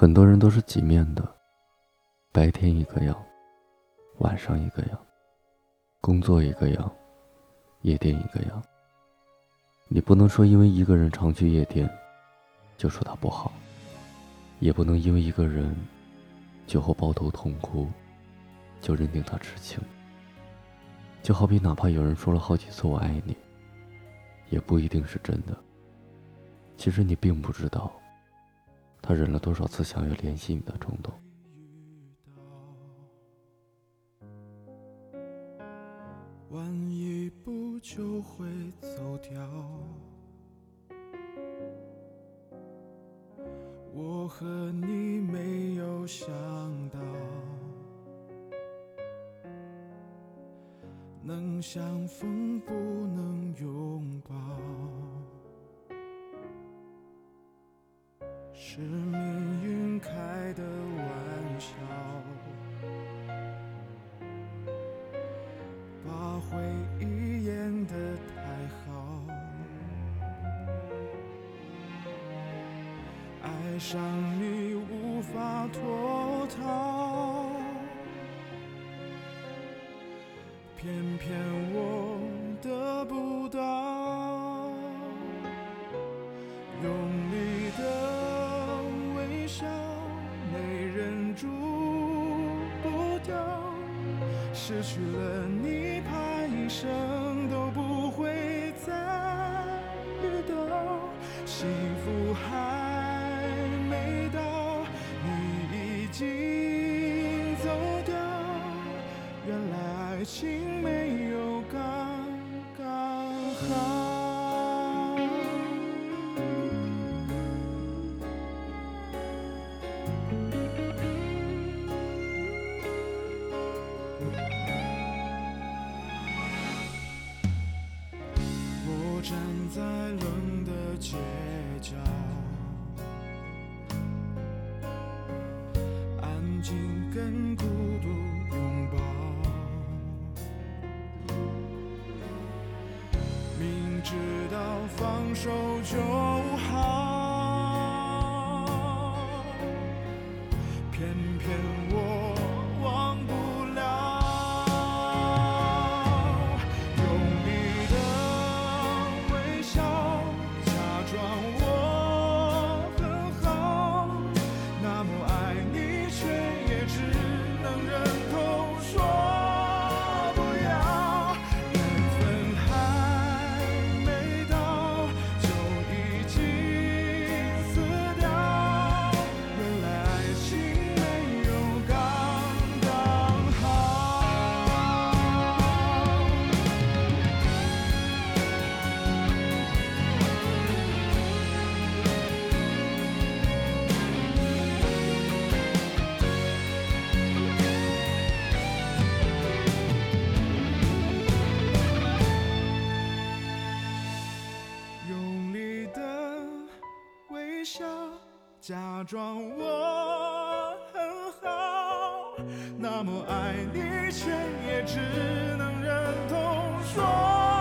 很多人都是几面的，白天一个样，晚上一个样，工作一个样，夜店一个样。你不能说因为一个人常去夜店，就说他不好，也不能因为一个人酒后抱头痛哭，就认定他痴情。就好比哪怕有人说了好几次我爱你，也不一定是真的。其实你并不知道，他忍了多少次想要联系你的冲动。晚一步就会走掉。我和你没有想到，能相逢不能拥抱，是命运开的玩笑。把回忆演得太好，爱上你无法脱逃，偏偏我失去了你。怕一生都不会再遇到，幸福还没到，你已经走掉，原来爱情没有刚刚好。站在冷的街角，安静跟孤独拥抱。明知道放手就好。假装我很好，那么爱你，却也只能忍痛说。